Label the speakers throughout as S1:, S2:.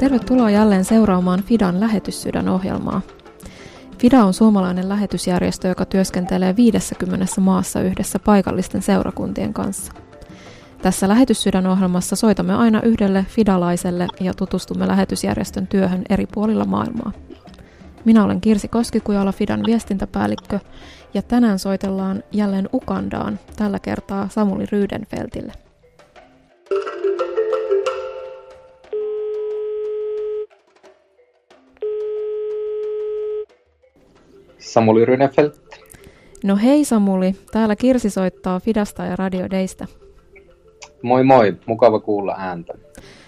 S1: Tervetuloa jälleen seuraamaan Fidan lähetyssydän-ohjelmaa. FIDA on suomalainen lähetysjärjestö, joka työskentelee 50 maassa yhdessä paikallisten seurakuntien kanssa. Tässä lähetyssydän-ohjelmassa soitamme aina yhdelle fidalaiselle ja tutustumme lähetysjärjestön työhön eri puolilla maailmaa. Minä olen Kirsi Koskikujala, Fidan viestintäpäällikkö, ja tänään soitellaan jälleen Ukandaan, tällä kertaa Samuli Ryydenfeltille.
S2: Samuli Rynefelt.
S1: No hei Samuli, täällä Kirsi soittaa Fidasta ja Radio Deistä.
S2: Moi moi, mukava kuulla ääntä.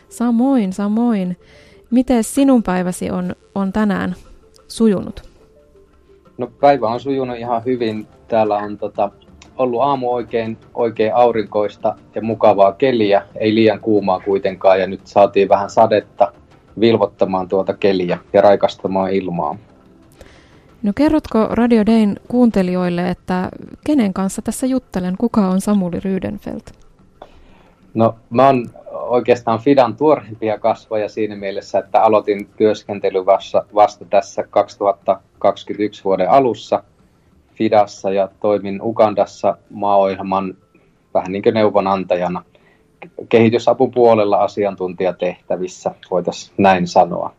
S1: Samoin, samoin. Miten sinun päiväsi on, on tänään sujunut?
S2: No päivä on sujunut ihan hyvin. Täällä on tota, ollut aamu oikein, oikein aurinkoista ja mukavaa keliä, ei liian kuumaa kuitenkaan ja nyt saatiin vähän sadetta vilvottamaan tuota keliä ja raikastamaan ilmaa.
S1: No kerrotko Radio Dayn kuuntelijoille, että kenen kanssa tässä juttelen? Kuka on Samuli Rydenfeld?
S2: No mä oon oikeastaan Fidan tuoreimpia kasvoja siinä mielessä, että aloitin työskentely vasta, vasta tässä 2021 vuoden alussa Fidassa ja toimin Ugandassa maaohjelman vähän niin kuin neuvonantajana kehitysapupuolella asiantuntijatehtävissä, voitaisiin näin sanoa.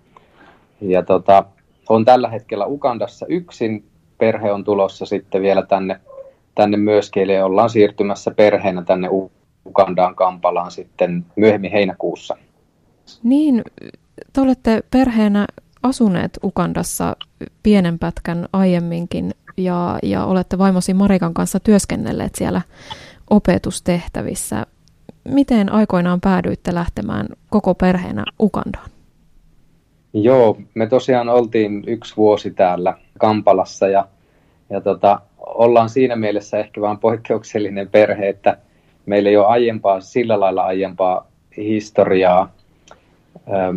S2: Ja tota, on tällä hetkellä Ugandassa yksin. Perhe on tulossa sitten vielä tänne, tänne myöskin, eli ollaan siirtymässä perheenä tänne Ugandaan Kampalaan sitten myöhemmin heinäkuussa.
S1: Niin, te olette perheenä asuneet Ugandassa pienen pätkän aiemminkin ja, ja olette vaimosi Marikan kanssa työskennelleet siellä opetustehtävissä. Miten aikoinaan päädyitte lähtemään koko perheenä Ugandaan?
S2: Joo, me tosiaan oltiin yksi vuosi täällä Kampalassa ja, ja tota, ollaan siinä mielessä ehkä vähän poikkeuksellinen perhe, että meillä ei ole aiempaa, sillä lailla aiempaa historiaa.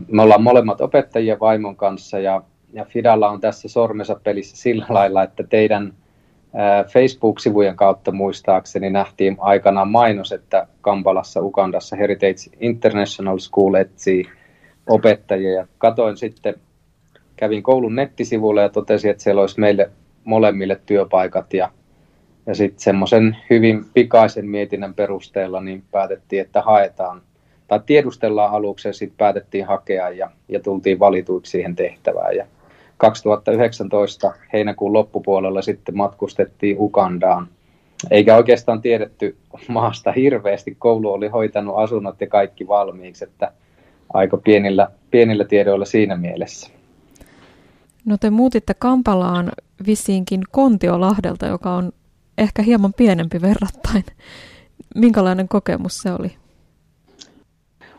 S2: Me ollaan molemmat opettajia vaimon kanssa ja, ja Fidalla on tässä sormensa pelissä sillä lailla, että teidän Facebook-sivujen kautta muistaakseni nähtiin aikanaan mainos, että Kampalassa, Ugandassa Heritage International School etsii opettajia ja katoin sitten, kävin koulun nettisivuille ja totesin, että siellä olisi meille molemmille työpaikat ja, ja sitten semmoisen hyvin pikaisen mietinnän perusteella niin päätettiin, että haetaan tai tiedustellaan aluksi ja sitten päätettiin hakea ja, ja tultiin valituiksi siihen tehtävään. Ja 2019 heinäkuun loppupuolella sitten matkustettiin Ukandaan. Eikä oikeastaan tiedetty maasta hirveästi. Koulu oli hoitanut asunnot ja kaikki valmiiksi, että aika pienillä, pienillä tiedoilla siinä mielessä.
S1: No te muutitte Kampalaan vissiinkin Kontiolahdelta, joka on ehkä hieman pienempi verrattain. Minkälainen kokemus se oli?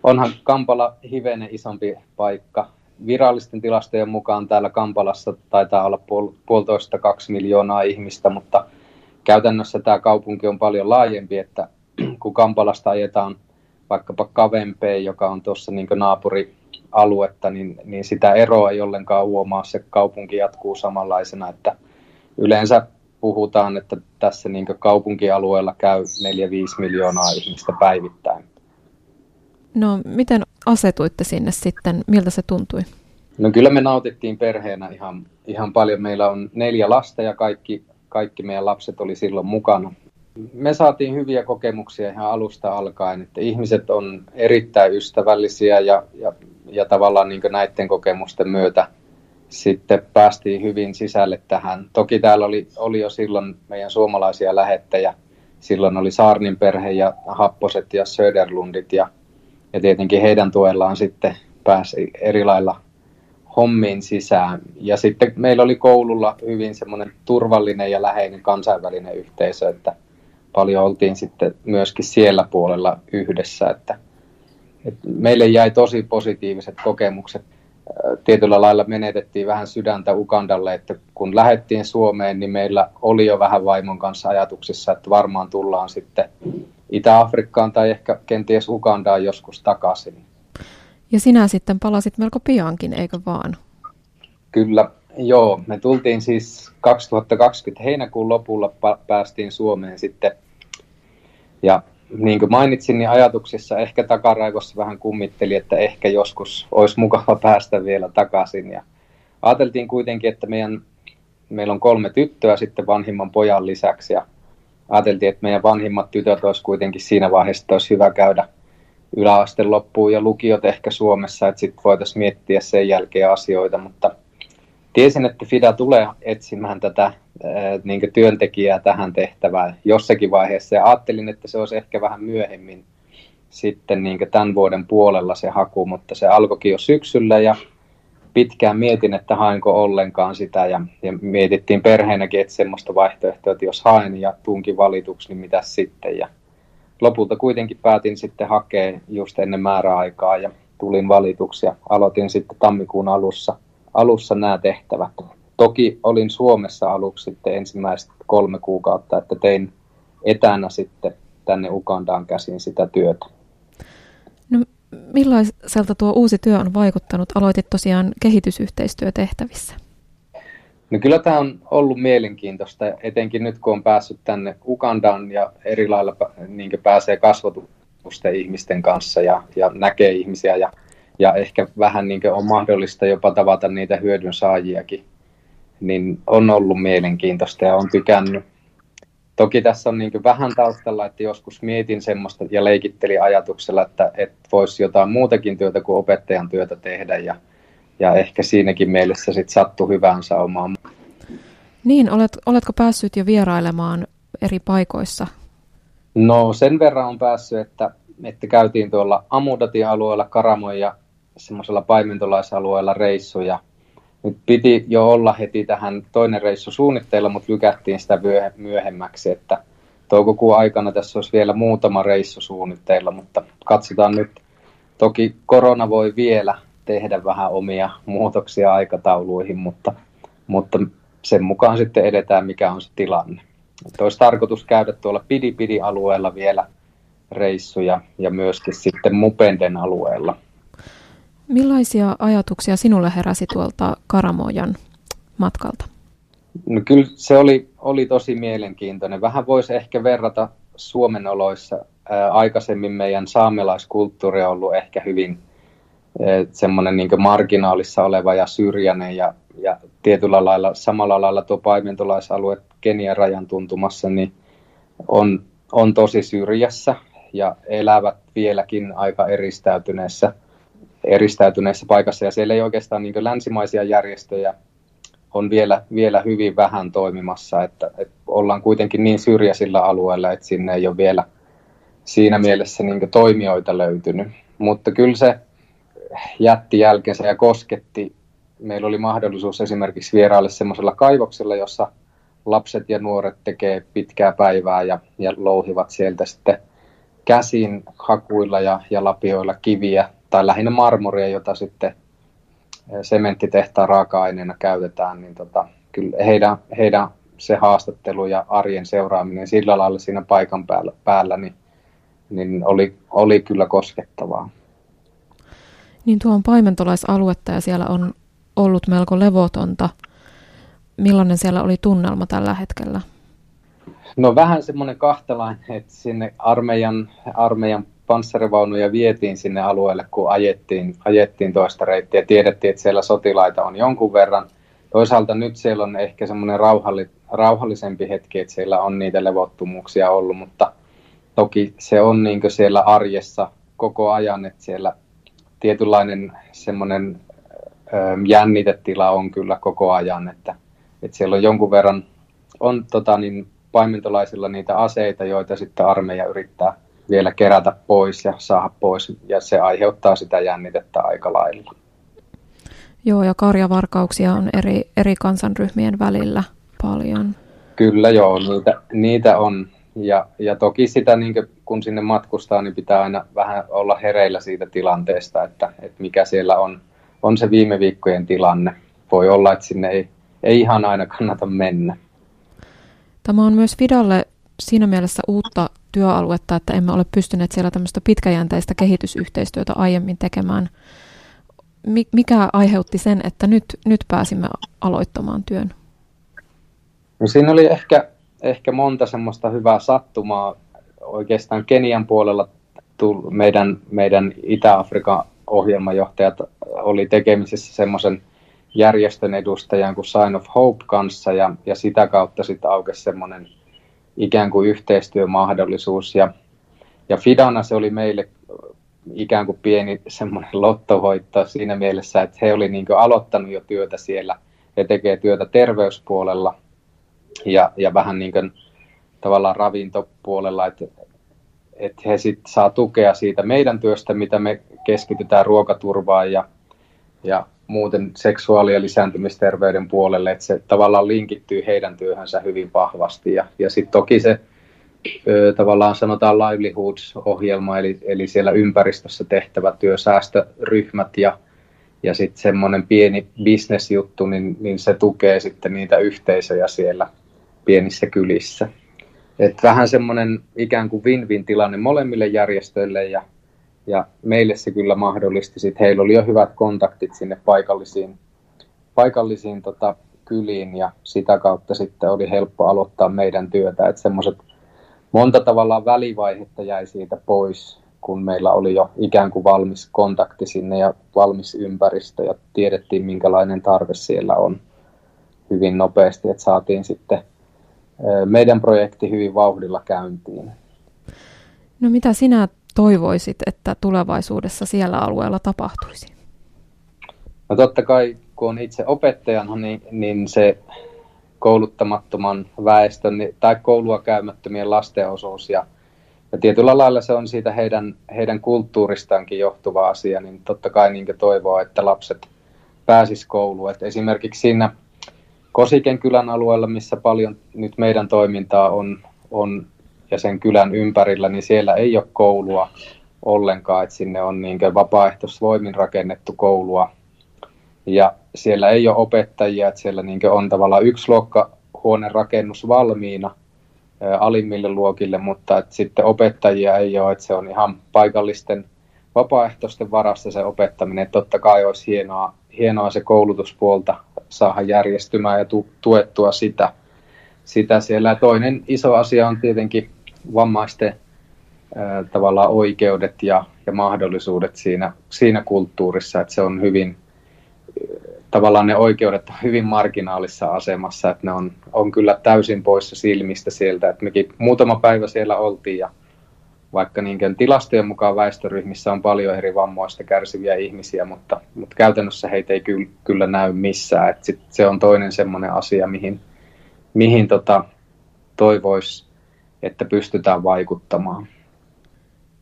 S2: Onhan Kampala hivenen isompi paikka. Virallisten tilastojen mukaan täällä Kampalassa taitaa olla puol- puolitoista kaksi miljoonaa ihmistä, mutta käytännössä tämä kaupunki on paljon laajempi, että kun Kampalasta ajetaan vaikkapa Kavempeen, joka on tuossa niin naapurialuetta, niin, niin sitä eroa ei ollenkaan huomaa. Se kaupunki jatkuu samanlaisena, että yleensä puhutaan, että tässä niin kaupunkialueella käy 4-5 miljoonaa ihmistä päivittäin.
S1: No, miten asetuitte sinne sitten? Miltä se tuntui?
S2: No kyllä me nautittiin perheenä ihan, ihan paljon. Meillä on neljä lasta ja kaikki, kaikki meidän lapset oli silloin mukana me saatiin hyviä kokemuksia ihan alusta alkaen, että ihmiset on erittäin ystävällisiä ja, ja, ja tavallaan niin näiden kokemusten myötä sitten päästiin hyvin sisälle tähän. Toki täällä oli, oli jo silloin meidän suomalaisia lähettäjä. Silloin oli Saarnin perhe ja Happoset ja Söderlundit ja, ja tietenkin heidän tuellaan sitten pääsi eri lailla hommiin sisään. Ja sitten meillä oli koululla hyvin semmoinen turvallinen ja läheinen kansainvälinen yhteisö, että – paljon oltiin sitten myöskin siellä puolella yhdessä, että, että meille jäi tosi positiiviset kokemukset. Tietyllä lailla menetettiin vähän sydäntä Ugandalle, että kun lähdettiin Suomeen, niin meillä oli jo vähän vaimon kanssa ajatuksissa, että varmaan tullaan sitten Itä-Afrikkaan tai ehkä kenties Ugandaan joskus takaisin.
S1: Ja sinä sitten palasit melko piankin, eikö vaan?
S2: Kyllä, joo. Me tultiin siis 2020 heinäkuun lopulla päästiin Suomeen sitten ja niin kuin mainitsin, niin ajatuksissa ehkä takaraivossa vähän kummitteli, että ehkä joskus olisi mukava päästä vielä takaisin. Ja ajateltiin kuitenkin, että meidän, meillä on kolme tyttöä sitten vanhimman pojan lisäksi ja ajateltiin, että meidän vanhimmat tytöt olisi kuitenkin siinä vaiheessa, että olisi hyvä käydä yläaste loppuun ja lukiot ehkä Suomessa, että sitten voitaisiin miettiä sen jälkeen asioita, mutta tiesin, että FIDA tulee etsimään tätä niin työntekijää tähän tehtävään jossakin vaiheessa ja ajattelin, että se olisi ehkä vähän myöhemmin sitten niin tämän vuoden puolella se haku, mutta se alkoikin jo syksyllä ja pitkään mietin, että haenko ollenkaan sitä ja, ja mietittiin perheenäkin, että semmoista vaihtoehtoa, että jos haen ja tuunkin valituksi, niin mitä sitten. Ja lopulta kuitenkin päätin sitten hakea just ennen määräaikaa ja tulin valituksi ja aloitin sitten tammikuun alussa, alussa nämä tehtävät. Toki olin Suomessa aluksi sitten ensimmäiset kolme kuukautta, että tein etänä sitten tänne Ugandaan käsin sitä työtä.
S1: No, millaiselta tuo uusi työ on vaikuttanut? Aloitit tosiaan kehitysyhteistyötehtävissä.
S2: No kyllä tämä on ollut mielenkiintoista, etenkin nyt kun on päässyt tänne Ugandaan ja eri lailla niin pääsee kasvatusten ihmisten kanssa ja, ja näkee ihmisiä ja, ja ehkä vähän niin on mahdollista jopa tavata niitä hyödyn saajiakin, niin on ollut mielenkiintoista ja on tykännyt. Toki tässä on niin vähän taustalla, että joskus mietin semmoista ja leikitteli ajatuksella, että, että voisi jotain muutakin työtä kuin opettajan työtä tehdä ja, ja ehkä siinäkin mielessä sitten sattui hyvään saumaan.
S1: Niin, olet, oletko päässyt jo vierailemaan eri paikoissa?
S2: No sen verran on päässyt, että, että käytiin tuolla Amudatin alueella, Karamon ja semmoisella paimentolaisalueella reissuja. Nyt piti jo olla heti tähän toinen reissu suunnitteilla, mutta lykättiin sitä myöhemmäksi, että toukokuun aikana tässä olisi vielä muutama reissu suunnitteilla, mutta katsotaan nyt. Toki korona voi vielä tehdä vähän omia muutoksia aikatauluihin, mutta, mutta sen mukaan sitten edetään, mikä on se tilanne. Että olisi tarkoitus käydä tuolla Pidi-Pidi-alueella vielä reissuja ja myöskin sitten Mupenden alueella.
S1: Millaisia ajatuksia sinulle heräsi tuolta Karamojan matkalta?
S2: No kyllä se oli, oli tosi mielenkiintoinen. Vähän voisi ehkä verrata Suomen oloissa. Ää, aikaisemmin meidän saamelaiskulttuuri on ollut ehkä hyvin semmoinen niin marginaalissa oleva ja syrjäinen ja, ja tietyllä lailla, samalla lailla tuo paimentolaisalue Kenian rajan tuntumassa, niin on, on tosi syrjässä ja elävät vieläkin aika eristäytyneessä, eristäytyneessä paikassa. Ja siellä ei oikeastaan niin länsimaisia järjestöjä on vielä, vielä hyvin vähän toimimassa, että, että ollaan kuitenkin niin syrjäisillä alueilla, että sinne ei ole vielä siinä mielessä niin toimijoita löytynyt. Mutta kyllä se jätti jälkeensä ja kosketti. Meillä oli mahdollisuus esimerkiksi vieraille semmoisella kaivoksella, jossa lapset ja nuoret tekee pitkää päivää ja, ja louhivat sieltä sitten käsin hakuilla ja, ja lapioilla kiviä tai lähinnä marmoria, jota sitten eh, sementtitehtaan raaka-aineena käytetään, niin tota, kyllä heidän, heidän se haastattelu ja arjen seuraaminen sillä lailla siinä paikan päällä, päällä niin, niin oli, oli kyllä koskettavaa.
S1: Niin tuo on paimentolaisaluetta ja siellä on ollut melko levotonta. Millainen siellä oli tunnelma tällä hetkellä?
S2: No vähän semmoinen kahtalainen, että sinne armeijan, armeijan panssarivaunuja vietiin sinne alueelle, kun ajettiin, ajettiin toista reittiä. Tiedettiin, että siellä sotilaita on jonkun verran. Toisaalta nyt siellä on ehkä semmoinen rauhalli, rauhallisempi hetki, että siellä on niitä levottomuuksia ollut, mutta toki se on niin siellä arjessa koko ajan, että siellä tietynlainen semmoinen jännitetila on kyllä koko ajan, että, että siellä on jonkun verran, on tota, niin, paimentolaisilla niitä aseita, joita sitten armeija yrittää vielä kerätä pois ja saada pois, ja se aiheuttaa sitä jännitettä aika lailla.
S1: Joo, ja karjavarkauksia on eri, eri kansanryhmien välillä paljon.
S2: Kyllä joo, niitä, niitä on. Ja, ja toki sitä, niin kun sinne matkustaa, niin pitää aina vähän olla hereillä siitä tilanteesta, että, että mikä siellä on, on se viime viikkojen tilanne. Voi olla, että sinne ei, ei ihan aina kannata mennä.
S1: Tämä on myös Fidalle siinä mielessä uutta työaluetta, että emme ole pystyneet siellä tämmöistä pitkäjänteistä kehitysyhteistyötä aiemmin tekemään. Mikä aiheutti sen, että nyt, nyt pääsimme aloittamaan työn?
S2: No siinä oli ehkä ehkä monta semmoista hyvää sattumaa. oikeastaan Kenian puolella meidän, meidän Itä-Afrikan ohjelmajohtajat oli tekemisissä semmoisen järjestön edustajan kuin Sign of Hope kanssa ja, ja sitä kautta sitten aukesi semmoinen ikään kuin yhteistyömahdollisuus ja, ja Fidana se oli meille ikään kuin pieni semmoinen lottohoitto siinä mielessä, että he oli niin aloittanut jo työtä siellä. He tekee työtä terveyspuolella ja, ja vähän niin kuin tavallaan ravintopuolella, että, että he sitten saa tukea siitä meidän työstä, mitä me keskitytään ruokaturvaan ja, ja muuten seksuaali- ja lisääntymisterveyden puolelle, että se tavallaan linkittyy heidän työhönsä hyvin vahvasti. Ja, ja sitten toki se ö, tavallaan sanotaan livelihoods-ohjelma, eli, eli siellä ympäristössä tehtävä työsäästöryhmät ja, ja sitten semmoinen pieni bisnesjuttu, niin, niin se tukee sitten niitä yhteisöjä siellä pienissä kylissä. Et vähän semmoinen ikään kuin win-win tilanne molemmille järjestöille ja, ja meille se kyllä mahdollisti. Sitten heillä oli jo hyvät kontaktit sinne paikallisiin, paikallisiin tota, kyliin ja sitä kautta sitten oli helppo aloittaa meidän työtä. Että semmoiset monta tavallaan välivaihetta jäi siitä pois, kun meillä oli jo ikään kuin valmis kontakti sinne ja valmis ympäristö ja tiedettiin minkälainen tarve siellä on hyvin nopeasti, että saatiin sitten meidän projekti hyvin vauhdilla käyntiin.
S1: No mitä sinä toivoisit, että tulevaisuudessa siellä alueella tapahtuisi?
S2: No totta kai, kun on itse opettajana, niin, niin se kouluttamattoman väestön niin, tai koulua käymättömien lasten osuus ja, ja tietyllä lailla se on siitä heidän, heidän kulttuuristaankin johtuva asia, niin totta kai niin toivoa, että lapset pääsis kouluun. Et esimerkiksi siinä Kosiken kylän alueella, missä paljon nyt meidän toimintaa on, on ja sen kylän ympärillä, niin siellä ei ole koulua ollenkaan, että sinne on niin vapaaehtoisvoimin rakennettu koulua. Ja siellä ei ole opettajia, että siellä niin on tavallaan yksi luokkahuoneen rakennus valmiina alimmille luokille, mutta että sitten opettajia ei ole, että se on ihan paikallisten vapaaehtoisten varassa se opettaminen. Totta kai olisi hienoa, hienoa se koulutuspuolta saada järjestymään ja tu, tuettua sitä, sitä siellä. Toinen iso asia on tietenkin vammaisten ää, tavallaan oikeudet ja, ja mahdollisuudet siinä, siinä kulttuurissa, että se on hyvin, tavallaan ne oikeudet on hyvin marginaalissa asemassa, että ne on, on kyllä täysin poissa silmistä sieltä, että mekin muutama päivä siellä oltiin ja vaikka niin tilastojen mukaan väestöryhmissä on paljon eri vammoista kärsiviä ihmisiä, mutta, mutta käytännössä heitä ei kyllä, kyllä näy missään. Et sit se on toinen semmoinen asia, mihin, mihin tota, toivoisi, että pystytään vaikuttamaan.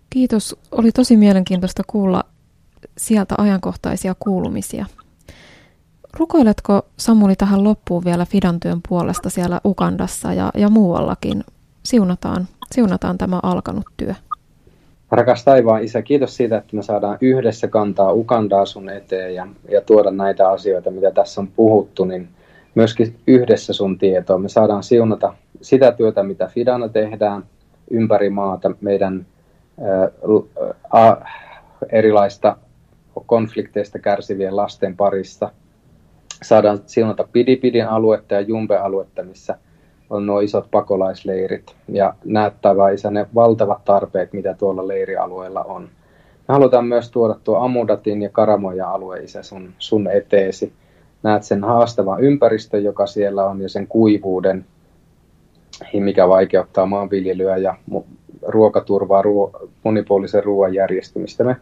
S1: Kiitos. Oli tosi mielenkiintoista kuulla sieltä ajankohtaisia kuulumisia. Rukoiletko Samuli tähän loppuun vielä Fidan työn puolesta siellä Ukandassa ja, ja muuallakin? Siunataan Siunataan tämä alkanut työ.
S2: Rakas taivaan isä, kiitos siitä, että me saadaan yhdessä kantaa Ukandaa sun eteen ja, ja tuoda näitä asioita, mitä tässä on puhuttu, niin myöskin yhdessä sun tietoa. Me saadaan siunata sitä työtä, mitä Fidana tehdään ympäri maata, meidän erilaista konflikteista kärsivien lasten parissa. Saadaan siunata Pidipidin aluetta ja Jumbe-aluetta, missä on nuo isot pakolaisleirit ja näyttää vai isä ne valtavat tarpeet, mitä tuolla leirialueella on. Me halutaan myös tuoda tuo Amudatin ja Karamoja alue isä sun, sun eteesi. Näet sen haastavan ympäristön, joka siellä on ja sen kuivuuden, mikä vaikeuttaa maanviljelyä ja ruokaturvaa, ruo, monipuolisen ruoan järjestymistä. Me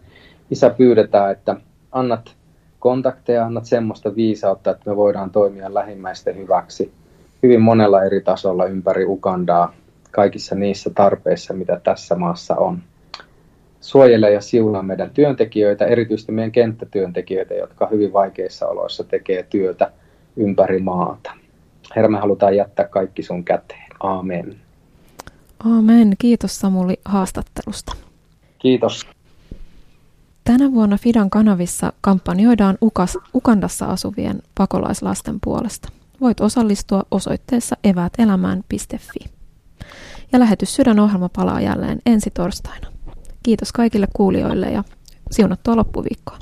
S2: isä pyydetään, että annat kontakteja, annat semmoista viisautta, että me voidaan toimia lähimmäisten hyväksi – hyvin monella eri tasolla ympäri Ugandaa kaikissa niissä tarpeissa, mitä tässä maassa on. Suojele ja siunaa meidän työntekijöitä, erityisesti meidän kenttätyöntekijöitä, jotka hyvin vaikeissa oloissa tekee työtä ympäri maata. Herra, me halutaan jättää kaikki sun käteen. Amen.
S1: Amen. Kiitos Samuli haastattelusta.
S2: Kiitos.
S1: Tänä vuonna Fidan kanavissa kampanjoidaan Ukas, Ukandassa asuvien pakolaislasten puolesta voit osallistua osoitteessa eväätelämään.fi. Ja lähetys sydänohjelma palaa jälleen ensi torstaina. Kiitos kaikille kuulijoille ja siunattua loppuviikkoa.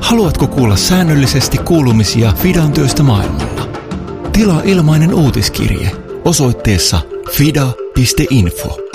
S3: Haluatko kuulla säännöllisesti kuulumisia Fidan työstä maailmalla? Tilaa ilmainen uutiskirje osoitteessa fida.info.